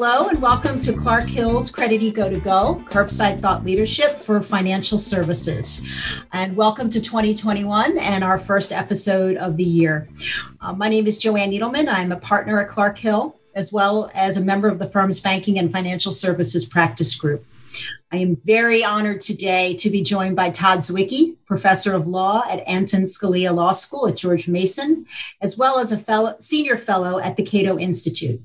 Hello and welcome to Clark Hill's Credit Eco to Go, curbside thought leadership for financial services. And welcome to 2021 and our first episode of the year. Uh, my name is Joanne Needleman. I'm a partner at Clark Hill, as well as a member of the firm's banking and financial services practice group. I am very honored today to be joined by Todd Zywicki, professor of law at Antonin Scalia Law School at George Mason, as well as a fellow, senior fellow at the Cato Institute.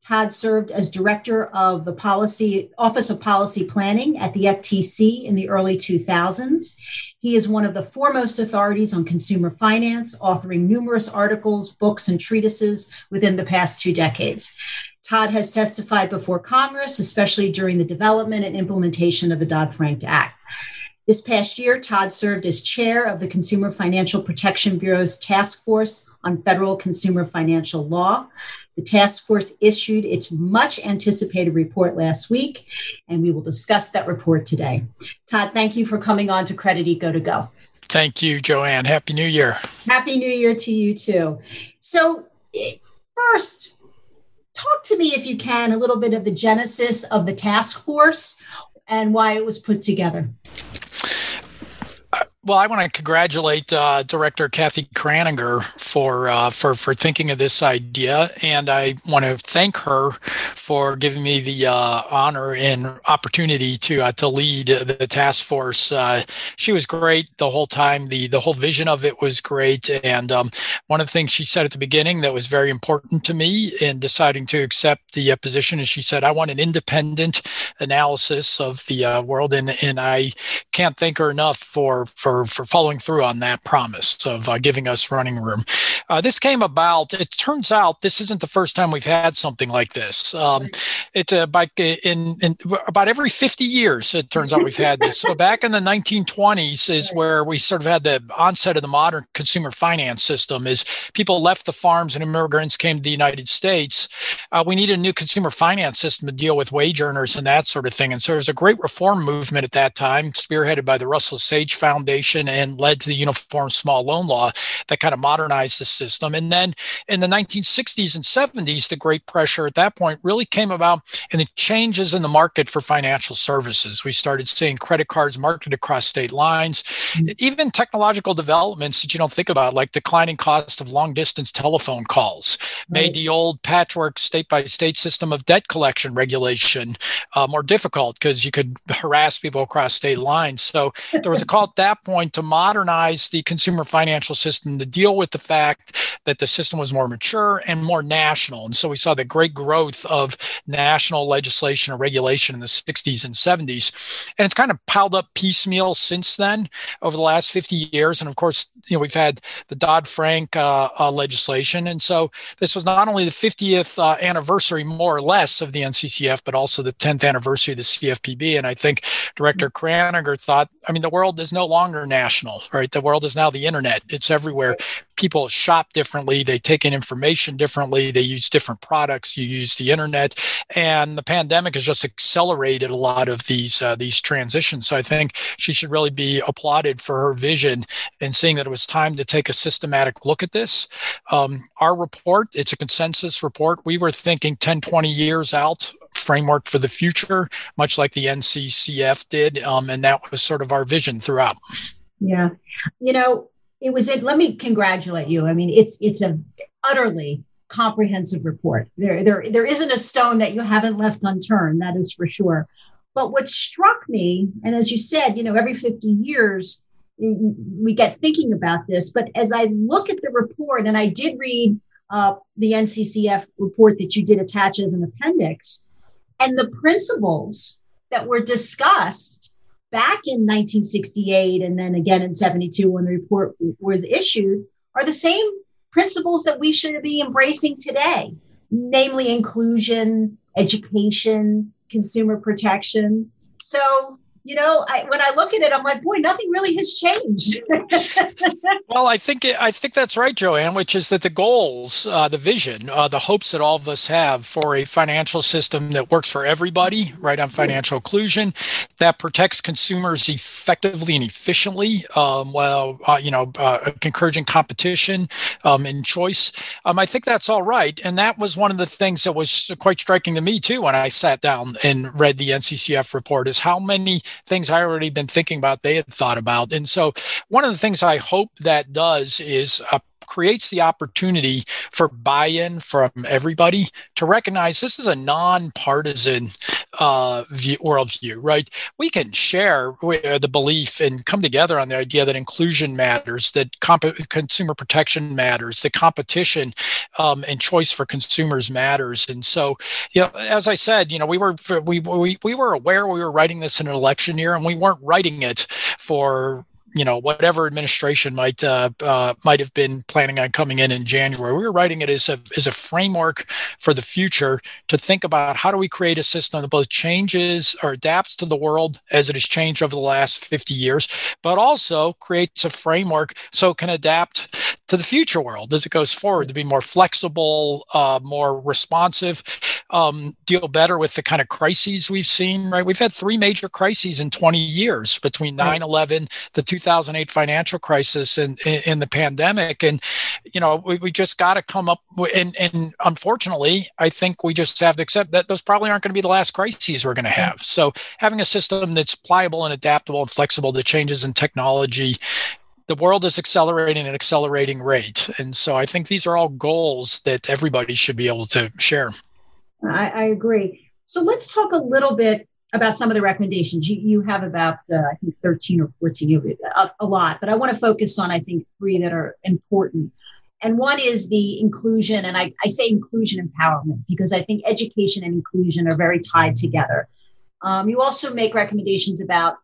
Todd served as director of the policy Office of Policy Planning at the FTC in the early 2000s. He is one of the foremost authorities on consumer finance, authoring numerous articles, books, and treatises within the past two decades. Todd has testified before Congress, especially during the development and implementation of the Dodd Frank Act. This past year, Todd served as chair of the Consumer Financial Protection Bureau's Task Force on Federal Consumer Financial Law. The task force issued its much anticipated report last week, and we will discuss that report today. Todd, thank you for coming on to Credit Eco to Go. Thank you, Joanne. Happy New Year. Happy New Year to you too. So, first, to me, if you can, a little bit of the genesis of the task force and why it was put together. Well, I want to congratulate uh, Director Kathy Kraninger for uh, for for thinking of this idea, and I want to thank her for giving me the uh, honor and opportunity to uh, to lead the task force. Uh, she was great the whole time. the The whole vision of it was great, and um, one of the things she said at the beginning that was very important to me in deciding to accept the uh, position is she said, "I want an independent analysis of the world," and and I can't thank her enough for for for for following through on that promise of uh, giving us running room. Uh, this came about. It turns out this isn't the first time we've had something like this. Um, it uh, by, in, in about every 50 years, it turns out we've had this. So back in the 1920s is where we sort of had the onset of the modern consumer finance system. Is people left the farms and immigrants came to the United States. Uh, we needed a new consumer finance system to deal with wage earners and that sort of thing. And so there was a great reform movement at that time, spearheaded by the Russell Sage Foundation and led to the Uniform Small Loan Law that kind of modernized the system. And then in the 1960s and 70s, the great pressure at that point really came about in the changes in the market for financial services. We started seeing credit cards marketed across state lines, mm-hmm. even technological developments that you don't think about, like declining cost of long distance telephone calls, right. made the old patchwork state by state system of debt collection regulation uh, more difficult because you could harass people across state lines. So there was a call at that point point to modernize the consumer financial system to deal with the fact that the system was more mature and more national. And so we saw the great growth of national legislation and regulation in the 60s and 70s. And it's kind of piled up piecemeal since then over the last 50 years. And of course, you know, we've had the Dodd Frank uh, uh, legislation. And so this was not only the 50th uh, anniversary, more or less, of the NCCF, but also the 10th anniversary of the CFPB. And I think Director Kraninger thought, I mean, the world is no longer international, right? The world is now the internet. It's everywhere. People shop differently. They take in information differently. They use different products. You use the internet, and the pandemic has just accelerated a lot of these uh, these transitions. So I think she should really be applauded for her vision and seeing that it was time to take a systematic look at this. Um, our report, it's a consensus report. We were thinking 10, 20 years out framework for the future, much like the NCCF did. Um, and that was sort of our vision throughout. Yeah. You know, it was it. Let me congratulate you. I mean, it's it's a utterly comprehensive report. There, there, there isn't a stone that you haven't left unturned. That is for sure. But what struck me, and as you said, you know, every 50 years we get thinking about this. But as I look at the report, and I did read uh, the NCCF report that you did attach as an appendix, and the principles that were discussed back in 1968 and then again in 72 when the report was issued are the same principles that we should be embracing today, namely inclusion, education, consumer protection. So you know, I, when I look at it, I'm like, boy, nothing really has changed. well, I think I think that's right, Joanne. Which is that the goals, uh, the vision, uh, the hopes that all of us have for a financial system that works for everybody, right on financial inclusion, that protects consumers effectively and efficiently, um, while uh, you know uh, encouraging competition um, and choice. Um, I think that's all right, and that was one of the things that was quite striking to me too when I sat down and read the NCCF report. Is how many things I already been thinking about, they had thought about. And so one of the things I hope that does is uh, creates the opportunity for buy-in from everybody to recognize this is a non-partisan uh, view, worldview, right? We can share uh, the belief and come together on the idea that inclusion matters, that comp- consumer protection matters, that competition um, and choice for consumers matters. And so, you know, as I said, you know, we were we we we were aware we were writing this in an election year, and we weren't writing it for you know whatever administration might uh, uh, might have been planning on coming in in January. We were writing it as a as a framework for the future to think about how do we create a system that both changes or adapts to the world as it has changed over the last 50 years, but also creates a framework so it can adapt to the future world as it goes forward to be more flexible, uh, more responsive, um, deal better with the kind of crises we've seen. Right, we've had three major crises in 20 years between 9/11, the 2008 financial crisis, and in the pandemic. And you know, we, we just got to come up. With, and and unfortunately, I think we just have to accept that those probably aren't going to be the last crises we're going to have. So having a system that's pliable and adaptable and flexible to changes in technology the world is accelerating at an accelerating rate. And so I think these are all goals that everybody should be able to share. I, I agree. So let's talk a little bit about some of the recommendations. You, you have about, uh, I think, 13 or 14, a, a lot, but I want to focus on, I think, three that are important. And one is the inclusion, and I, I say inclusion empowerment because I think education and inclusion are very tied together. Um, you also make recommendations about,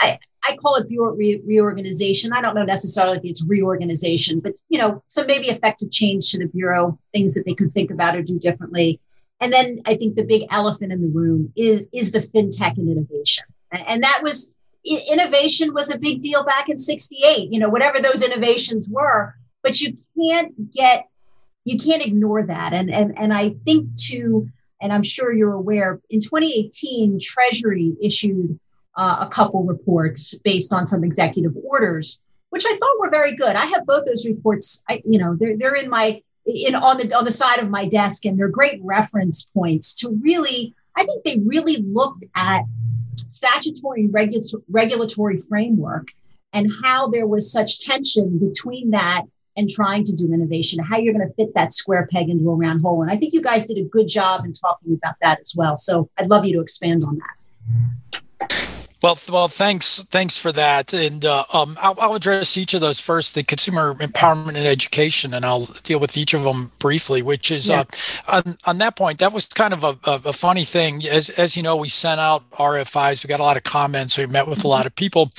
I, I call it bureau re- reorganization. I don't know necessarily if it's reorganization, but you know, some maybe effective change to the bureau, things that they could think about or do differently. And then I think the big elephant in the room is is the fintech and innovation. And that was innovation was a big deal back in 68, you know, whatever those innovations were, but you can't get you can't ignore that. And and and I think to and I'm sure you're aware, in 2018, Treasury issued uh, a couple reports based on some executive orders, which I thought were very good. I have both those reports. I, you know, they're they're in my in on the on the side of my desk, and they're great reference points to really. I think they really looked at statutory and regu- regulatory framework and how there was such tension between that and trying to do innovation, how you're going to fit that square peg into a round hole. And I think you guys did a good job in talking about that as well. So I'd love you to expand on that. Well, well, thanks, thanks for that, and uh, um, I'll, I'll, address each of those first. The consumer empowerment and education, and I'll deal with each of them briefly. Which is yeah. uh, on on that point, that was kind of a, a, funny thing. As as you know, we sent out RFIs. We got a lot of comments. We met with a lot of people,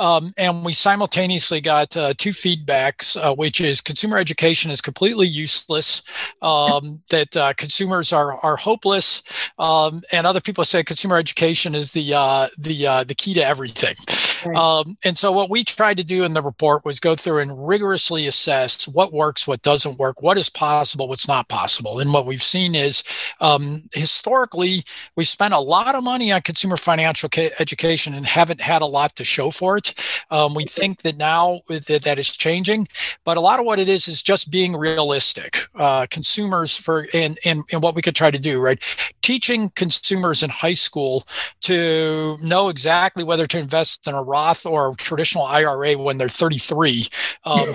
um, and we simultaneously got uh, two feedbacks, uh, which is consumer education is completely useless. Um, that uh, consumers are are hopeless, um, and other people say consumer education is the uh, the uh, the key to everything. Right. Um, and so, what we tried to do in the report was go through and rigorously assess what works, what doesn't work, what is possible, what's not possible. And what we've seen is um, historically, we spent a lot of money on consumer financial ca- education and haven't had a lot to show for it. Um, we think that now that that is changing, but a lot of what it is is just being realistic. Uh, consumers for and, and and what we could try to do, right? Teaching consumers in high school to know exactly exactly whether to invest in a Roth or a traditional IRA when they're 33. Um,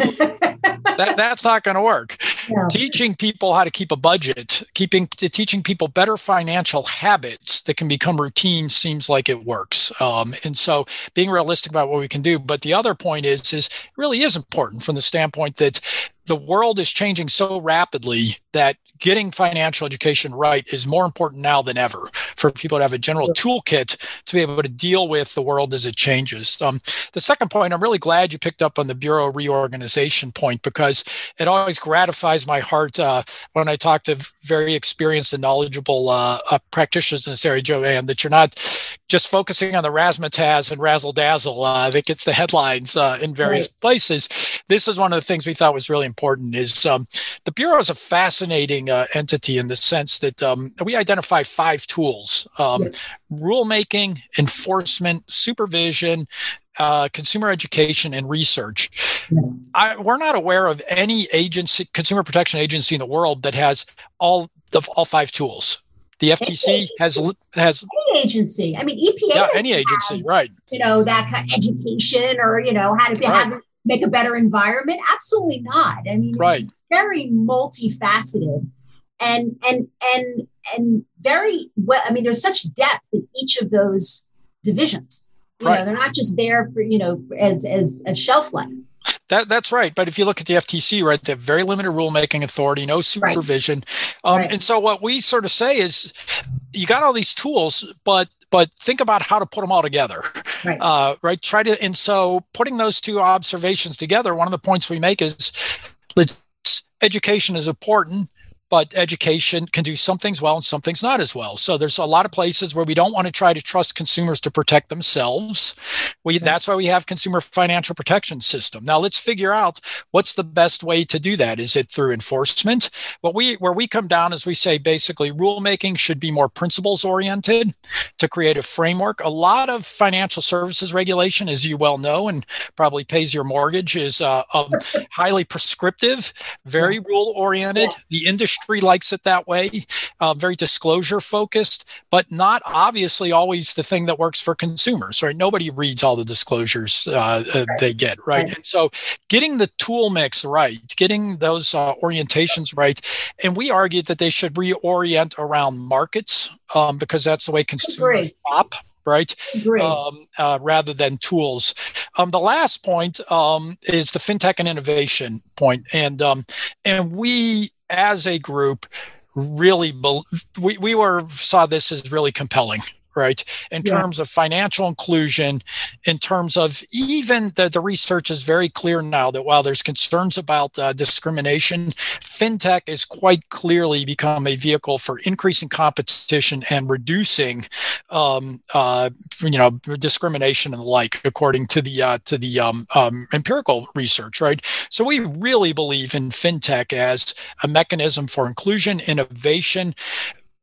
that, that's not going to work. Yeah. Teaching people how to keep a budget, keeping teaching people better financial habits that can become routine seems like it works. Um, and so being realistic about what we can do. But the other point is, is really is important from the standpoint that the world is changing so rapidly that getting financial education right is more important now than ever for people to have a general toolkit to be able to deal with the world as it changes. Um, the second point, I'm really glad you picked up on the Bureau reorganization point because it always gratifies my heart uh, when I talk to very experienced and knowledgeable uh, uh, practitioners in this area, Joanne, that you're not just focusing on the razzmatazz and razzle dazzle uh, that gets the headlines uh, in various right. places. This is one of the things we thought was really important. Is um, the bureau is a fascinating uh, entity in the sense that um, we identify five tools: um, yes. rulemaking, enforcement, supervision, uh, consumer education and research. I, we're not aware of any agency, consumer protection agency in the world that has all the all five tools. The FTC has has any agency. I mean, EPA. Yeah, any agency, right? You know that kind of education, or you know how to be, right. have, make a better environment. Absolutely not. I mean, right. it's very multifaceted, and and and and very well. I mean, there's such depth in each of those divisions. You right. know, they're not just there for you know as as a shelf life. That, that's right. But if you look at the FTC, right, they have very limited rulemaking authority, no supervision. Right. Um, right. And so what we sort of say is you got all these tools, but but think about how to put them all together right. Uh, right try to and so putting those two observations together one of the points we make is education is important but education can do some things well and some things not as well. So there's a lot of places where we don't want to try to trust consumers to protect themselves. We that's why we have consumer financial protection system. Now let's figure out what's the best way to do that. Is it through enforcement? What we where we come down is we say basically rulemaking should be more principles oriented to create a framework. A lot of financial services regulation, as you well know, and probably pays your mortgage, is uh, um, highly prescriptive, very rule oriented. Yes. The industry industry likes it that way, uh, very disclosure focused, but not obviously always the thing that works for consumers, right? Nobody reads all the disclosures uh, uh, they get, right? right? And so getting the tool mix right, getting those uh, orientations right, and we argued that they should reorient around markets um, because that's the way consumers shop right? Um, uh, rather than tools. Um, the last point um, is the fintech and innovation point, and um, and we as a group really be- we, we were saw this as really compelling right in yeah. terms of financial inclusion in terms of even the, the research is very clear now that while there's concerns about uh, discrimination fintech is quite clearly become a vehicle for increasing competition and reducing um, uh, you know discrimination and the like according to the uh, to the um, um, empirical research right so we really believe in fintech as a mechanism for inclusion innovation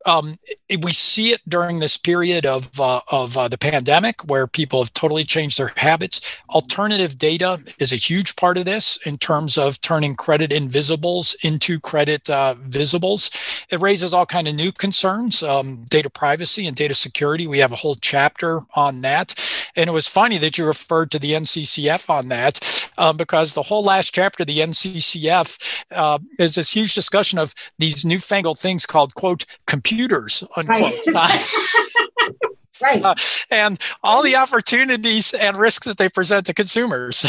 um, we see it during this period of uh, of uh, the pandemic where people have totally changed their habits. Alternative data is a huge part of this in terms of turning credit invisibles into credit uh, visibles. It raises all kind of new concerns, um, data privacy and data security. We have a whole chapter on that, and it was funny that you referred to the NCCF on that um, because the whole last chapter the NCCF uh, is this huge discussion of these newfangled things called quote computers unquote. Right. right. Uh, and all the opportunities and risks that they present to consumers.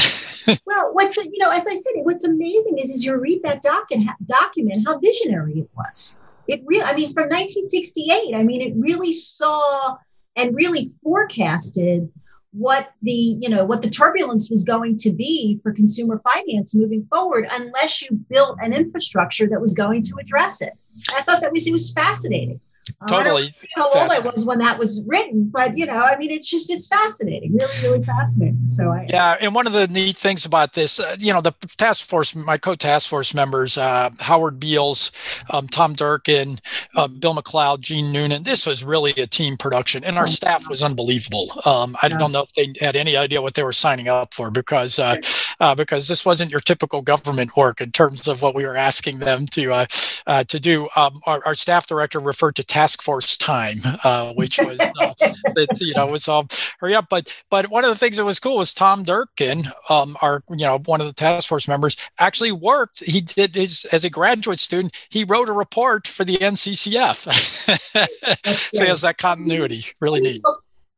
well, what's you know, as I said, what's amazing is is you read that doc and document how visionary it was. It really, I mean, from 1968, I mean, it really saw and really forecasted what the you know what the turbulence was going to be for consumer finance moving forward unless you built an infrastructure that was going to address it. I thought that was it was fascinating totally. how old I was when that was written, but you know, I mean, it's just it's fascinating, really, really fascinating. So I yeah, and one of the neat things about this, uh, you know, the task force, my co-task force members, uh, Howard Beales, um, Tom Durkin, uh, Bill MacLeod, Jean Noonan. This was really a team production, and our oh, staff was unbelievable. Um, I yeah. don't know if they had any idea what they were signing up for because uh, uh, because this wasn't your typical government work in terms of what we were asking them to uh, to do. Um, our, our staff director referred to task task force time, uh, which was uh, that, you know was um, hurry up. But but one of the things that was cool was Tom Durkin, um, our you know one of the task force members, actually worked. He did his as a graduate student. He wrote a report for the NCCF, so he has that continuity. Really neat.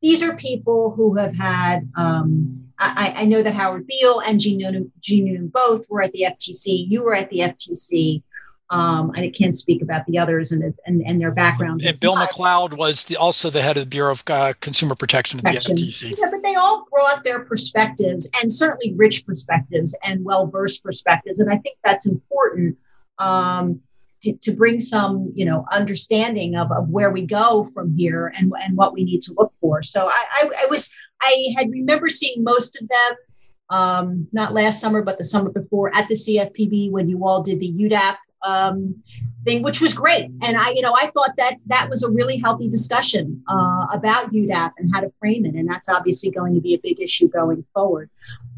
These are people who have had. Um, I, I, know that Howard Beal and Jean Noonan, Jean Noonan both were at the FTC. You were at the FTC. Um, and I can't speak about the others and and, and their backgrounds. And Bill. MacLeod was the, also the head of the Bureau of uh, Consumer Protection at the FTC. Yeah, but they all brought their perspectives and certainly rich perspectives and well versed perspectives, and I think that's important. Um, to, to bring some you know understanding of, of where we go from here and and what we need to look for. So I, I, I was I had remember seeing most of them. Um, not last summer, but the summer before at the CFPB when you all did the UDAP um, thing, which was great. And I, you know, I thought that that was a really healthy discussion uh, about UDAP and how to frame it, and that's obviously going to be a big issue going forward.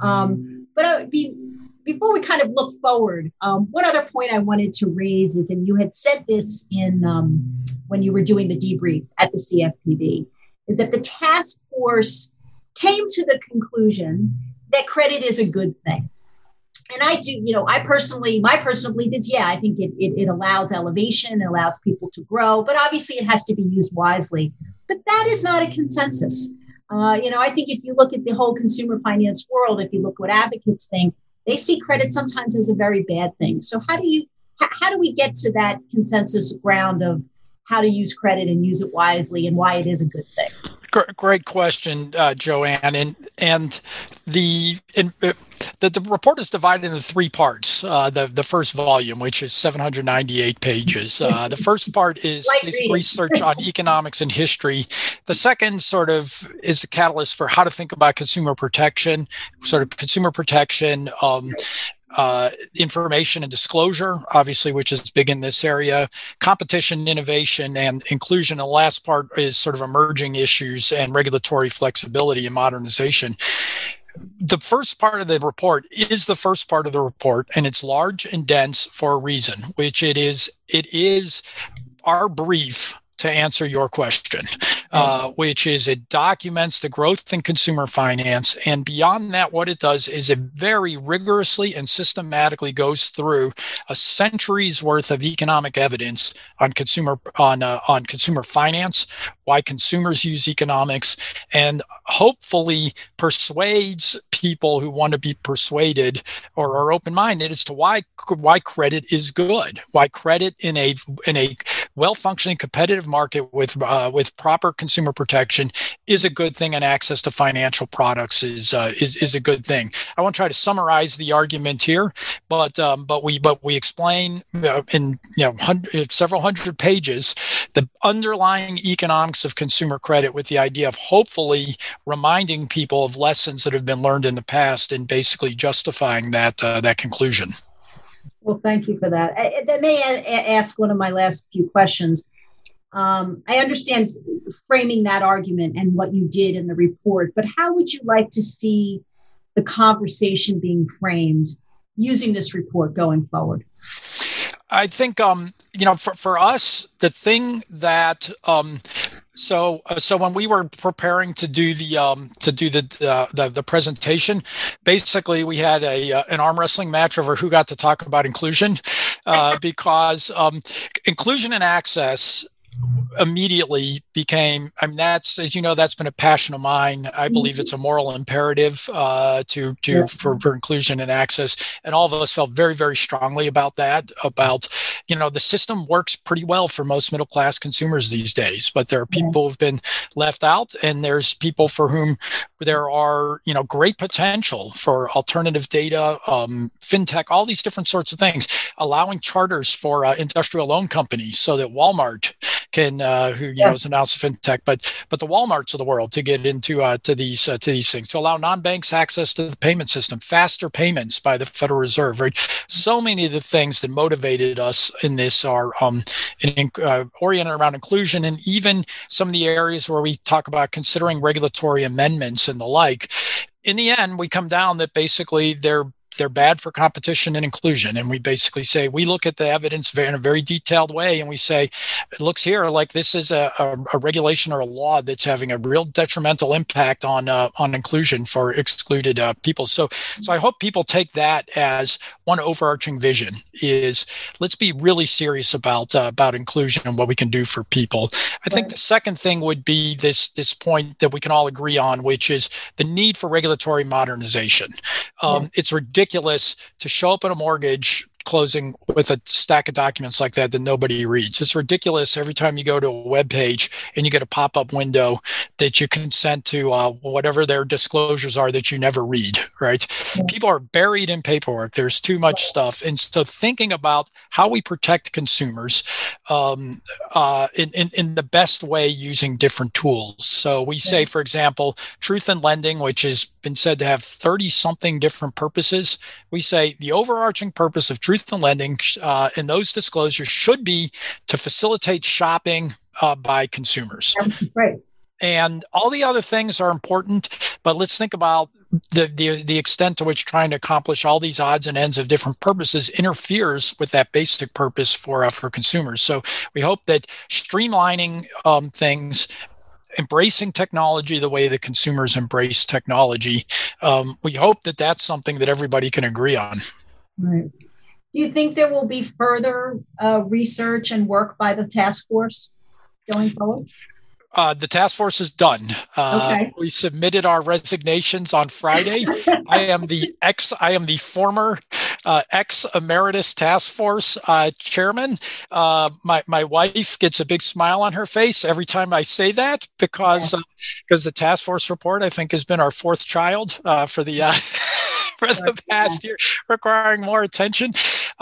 Um, but I, would be, before we kind of look forward, um, one other point I wanted to raise is, and you had said this in um, when you were doing the debrief at the CFPB, is that the task force came to the conclusion that credit is a good thing. And I do, you know, I personally, my personal belief is, yeah, I think it, it, it allows elevation, it allows people to grow, but obviously it has to be used wisely. But that is not a consensus. Uh, you know, I think if you look at the whole consumer finance world, if you look what advocates think, they see credit sometimes as a very bad thing. So how do you how do we get to that consensus ground of how to use credit and use it wisely and why it is a good thing? Great question, uh, Joanne. And and the in, uh, the, the report is divided into three parts. Uh, the the first volume, which is 798 pages. Uh, the first part is research on economics and history. The second sort of is a catalyst for how to think about consumer protection, sort of consumer protection. Um, uh, information and disclosure, obviously, which is big in this area, competition, innovation, and inclusion. The last part is sort of emerging issues and regulatory flexibility and modernization. The first part of the report is the first part of the report, and it's large and dense for a reason, which it is. It is our brief to answer your question, uh, which is it documents the growth in consumer finance. And beyond that, what it does is it very rigorously and systematically goes through a century's worth of economic evidence on consumer on uh, on consumer finance, why consumers use economics, and hopefully persuades people who want to be persuaded or are open-minded as to why why credit is good, why credit in a in a well-functioning competitive market with uh, with proper consumer protection is a good thing, and access to financial products is uh, is is a good thing. I won't try to summarize the argument here, but um, but we but we explain uh, in you know hundred, several hundred pages the underlying economics of consumer credit with the idea of hopefully reminding people of lessons that have been learned in the past and basically justifying that uh, that conclusion. Well, thank you for that. I, that may ask one of my last few questions. Um, I understand framing that argument and what you did in the report, but how would you like to see the conversation being framed using this report going forward? I think um, you know for, for us the thing that um, so uh, so when we were preparing to do the um, to do the, uh, the, the presentation, basically we had a uh, an arm wrestling match over who got to talk about inclusion, uh, because um, inclusion and access immediately became i mean that's as you know that's been a passion of mine i believe it's a moral imperative uh, to to yeah. for, for inclusion and access and all of us felt very very strongly about that about you know the system works pretty well for most middle class consumers these days but there are people yeah. who've been left out and there's people for whom there are you know great potential for alternative data um, fintech all these different sorts of things allowing charters for uh, industrial loan companies so that walmart can uh, who you yeah. know is announced fintech, but but the WalMarts of the world to get into uh, to these uh, to these things to allow non-banks access to the payment system, faster payments by the Federal Reserve. Right, so many of the things that motivated us in this are um, in, uh, oriented around inclusion, and even some of the areas where we talk about considering regulatory amendments and the like. In the end, we come down that basically they're they're bad for competition and inclusion. And we basically say we look at the evidence in a very detailed way, and we say it looks here like this is a, a, a regulation or a law that's having a real detrimental impact on uh, on inclusion for excluded uh, people. So so I hope people take that as one overarching vision is let's be really serious about uh, about inclusion and what we can do for people. I think the second thing would be this this point that we can all agree on, which is the need for regulatory modernization. Um, It's ridiculous ridiculous to show up in a mortgage closing with a stack of documents like that that nobody reads. It's ridiculous every time you go to a web page and you get a pop up window that you consent to uh, whatever their disclosures are that you never read, right? Yeah. People are buried in paperwork. There's too much stuff. And so thinking about how we protect consumers um, uh, in, in, in the best way using different tools. So we say, for example, truth in lending, which has been said to have 30 something different purposes. We say the overarching purpose of truth in lending uh, in those disclosures should be to facilitate shopping uh, by consumers. Right. And all the other things are important, but let's think about the, the the extent to which trying to accomplish all these odds and ends of different purposes interferes with that basic purpose for uh, for consumers. So we hope that streamlining um, things embracing technology the way the consumers embrace technology. Um, we hope that that's something that everybody can agree on. Right. Do you think there will be further uh, research and work by the task force going forward? Uh, the task force is done. Uh, okay. We submitted our resignations on Friday. I am the ex. I am the former uh, ex emeritus task force uh, chairman. Uh, my my wife gets a big smile on her face every time I say that because because uh, the task force report I think has been our fourth child for the for the past year, requiring more attention.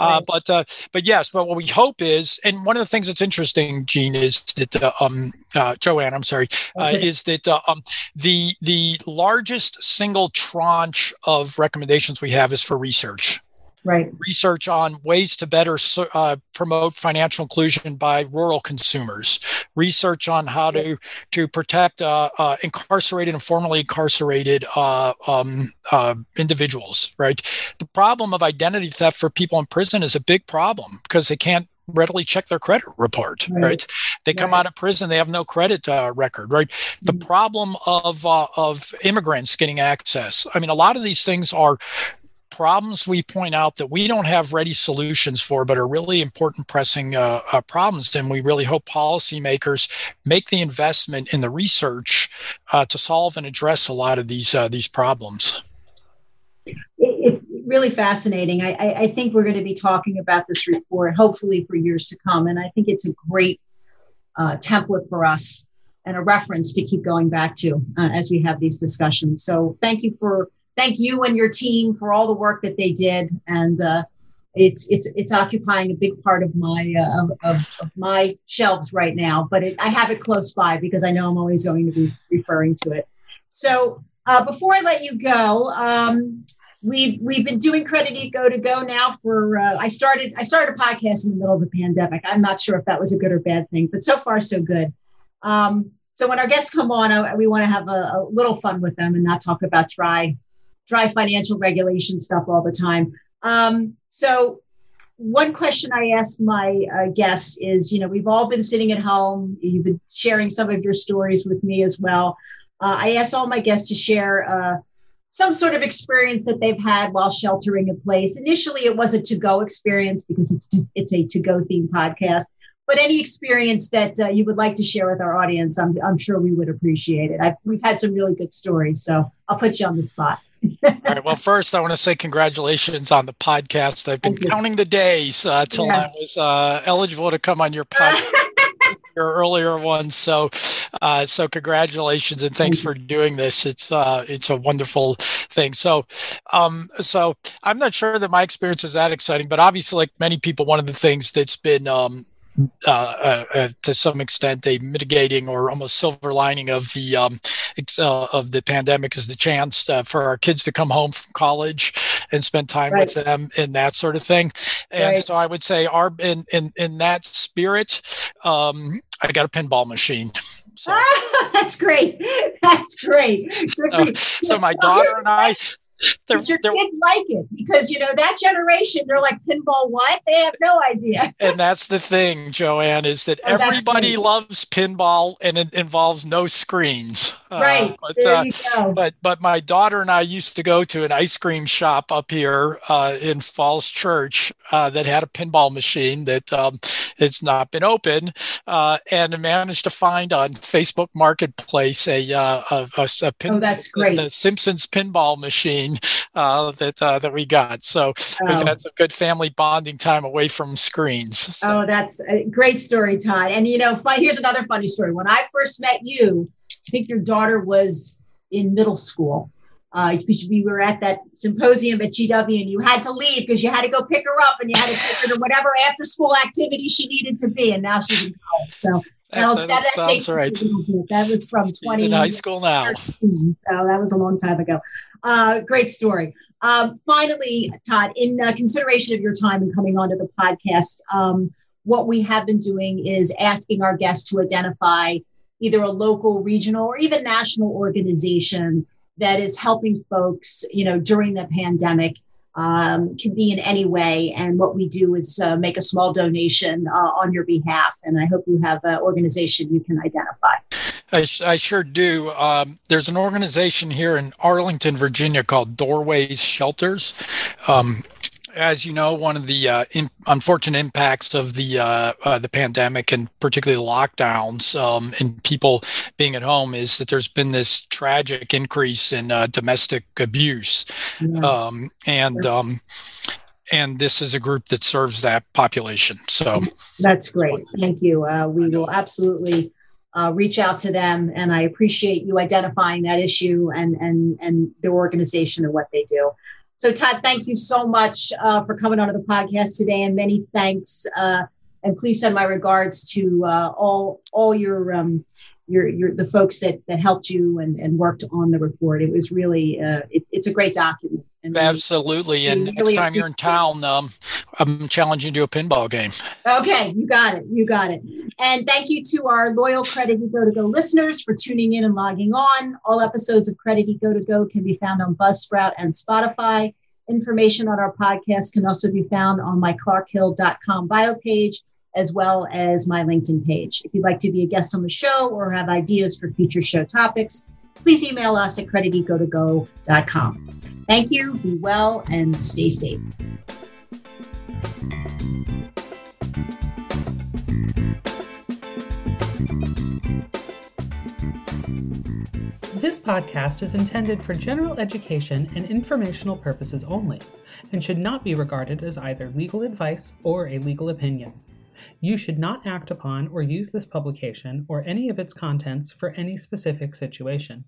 Uh, but uh, but yes, but what we hope is, and one of the things that's interesting, Jean, is that uh, um, uh, Joanne, I'm sorry, uh, okay. is that uh, um, the the largest single tranche of recommendations we have is for research right. research on ways to better uh, promote financial inclusion by rural consumers, research on how to to protect uh, uh, incarcerated and formerly incarcerated uh, um, uh, individuals. Right. The problem of identity theft for people in prison is a big problem because they can't readily check their credit report right, right? they come right. out of prison they have no credit uh, record right mm-hmm. the problem of uh, of immigrants getting access i mean a lot of these things are problems we point out that we don't have ready solutions for, but are really important pressing uh, uh, problems. And we really hope policymakers make the investment in the research uh, to solve and address a lot of these uh, these problems. It's really fascinating. I, I, think we're going to be talking about this report hopefully for years to come, and I think it's a great uh, template for us and a reference to keep going back to uh, as we have these discussions. So thank you for thank you and your team for all the work that they did. And uh, it's it's it's occupying a big part of my uh, of, of, my shelves right now. But it, I have it close by because I know I'm always going to be referring to it. So uh, before I let you go. Um, we've we've been doing credit go to go now for uh, i started i started a podcast in the middle of the pandemic i'm not sure if that was a good or bad thing but so far so good um, so when our guests come on uh, we want to have a, a, little fun with them and not talk about dry dry financial regulation stuff all the time. Um, so one question I ask my uh, guests is, you know, we've all been sitting at home. You've been sharing some of your stories with me as well. Uh, I ask all my guests to share uh, some sort of experience that they've had while sheltering in place. Initially, it was a to-go experience because it's to, it's a to-go theme podcast. But any experience that uh, you would like to share with our audience, I'm, I'm sure we would appreciate it. I've, we've had some really good stories, so I'll put you on the spot. All right. Well, first, I want to say congratulations on the podcast. I've been counting the days uh, till yeah. I was uh, eligible to come on your podcast. your earlier ones. So, uh, so congratulations and thanks for doing this. It's uh, it's a wonderful thing. So, um, so I'm not sure that my experience is that exciting, but obviously, like many people, one of the things that's been um, uh, uh, uh, to some extent a mitigating or almost silver lining of the um, uh, of the pandemic is the chance uh, for our kids to come home from college and spend time right. with them and that sort of thing. And right. so I would say our in in in that spirit, um, I got a pinball machine. So. that's great. That's great. So, so my daughter and I, they're, your kids like it because you know that generation they're like pinball what? They have no idea. And that's the thing joanne is that oh, everybody loves pinball and it involves no screens right. Uh, but, there uh, you go. but but my daughter and I used to go to an ice cream shop up here uh, in Falls Church uh, that had a pinball machine that um, it's not been open, uh, and managed to find on Facebook Marketplace a a, a, a pin, oh, that's great. The, the Simpsons pinball machine that that we got. So oh. we've had some good family bonding time away from screens. So. Oh, that's a great story, Todd. And you know, fun, here's another funny story. When I first met you, I think your daughter was in middle school because uh, we were at that symposium at GW and you had to leave because you had to go pick her up and you had to take her to whatever after school activity she needed to be. And now she's in college. So that, that, that, sounds right. That was from 20 in high school now. So that was a long time ago. Uh, great story. Um, finally, Todd, in uh, consideration of your time and coming onto the podcast, um, what we have been doing is asking our guests to identify either a local, regional, or even national organization that is helping folks, you know, during the pandemic. Um, can be in any way. And what we do is uh, make a small donation uh, on your behalf. And I hope you have an organization you can identify. I, I sure do. Um, there's an organization here in Arlington, Virginia called Doorways Shelters. Um, as you know, one of the uh, in, unfortunate impacts of the uh, uh, the pandemic and particularly the lockdowns um, and people being at home is that there's been this tragic increase in uh, domestic abuse, yeah. um, and um, and this is a group that serves that population. So that's great. Thank you. Uh, we will absolutely. Uh, reach out to them, and I appreciate you identifying that issue and and and the organization and what they do. So, Todd, thank you so much uh, for coming onto the podcast today, and many thanks. Uh, and please send my regards to uh, all all your um, your your the folks that that helped you and, and worked on the report. It was really uh, it, it's a great document. And Absolutely. and really next time you're in town, um, I'm challenging you to a pinball game. Okay, you got it. You got it. And thank you to our loyal Credit Go to Go listeners for tuning in and logging on. All episodes of Credit Go to Go can be found on Buzzsprout and Spotify. Information on our podcast can also be found on my clarkhill.com bio page as well as my LinkedIn page. If you'd like to be a guest on the show or have ideas for future show topics, please email us at creditegotogo.com. Thank you, be well, and stay safe. This podcast is intended for general education and informational purposes only, and should not be regarded as either legal advice or a legal opinion. You should not act upon or use this publication or any of its contents for any specific situation.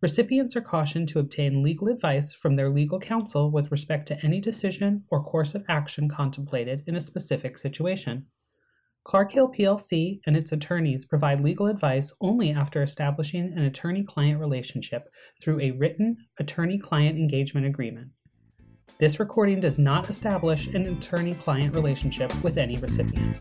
Recipients are cautioned to obtain legal advice from their legal counsel with respect to any decision or course of action contemplated in a specific situation. Clark Hill plc and its attorneys provide legal advice only after establishing an attorney client relationship through a written attorney client engagement agreement. This recording does not establish an attorney client relationship with any recipient.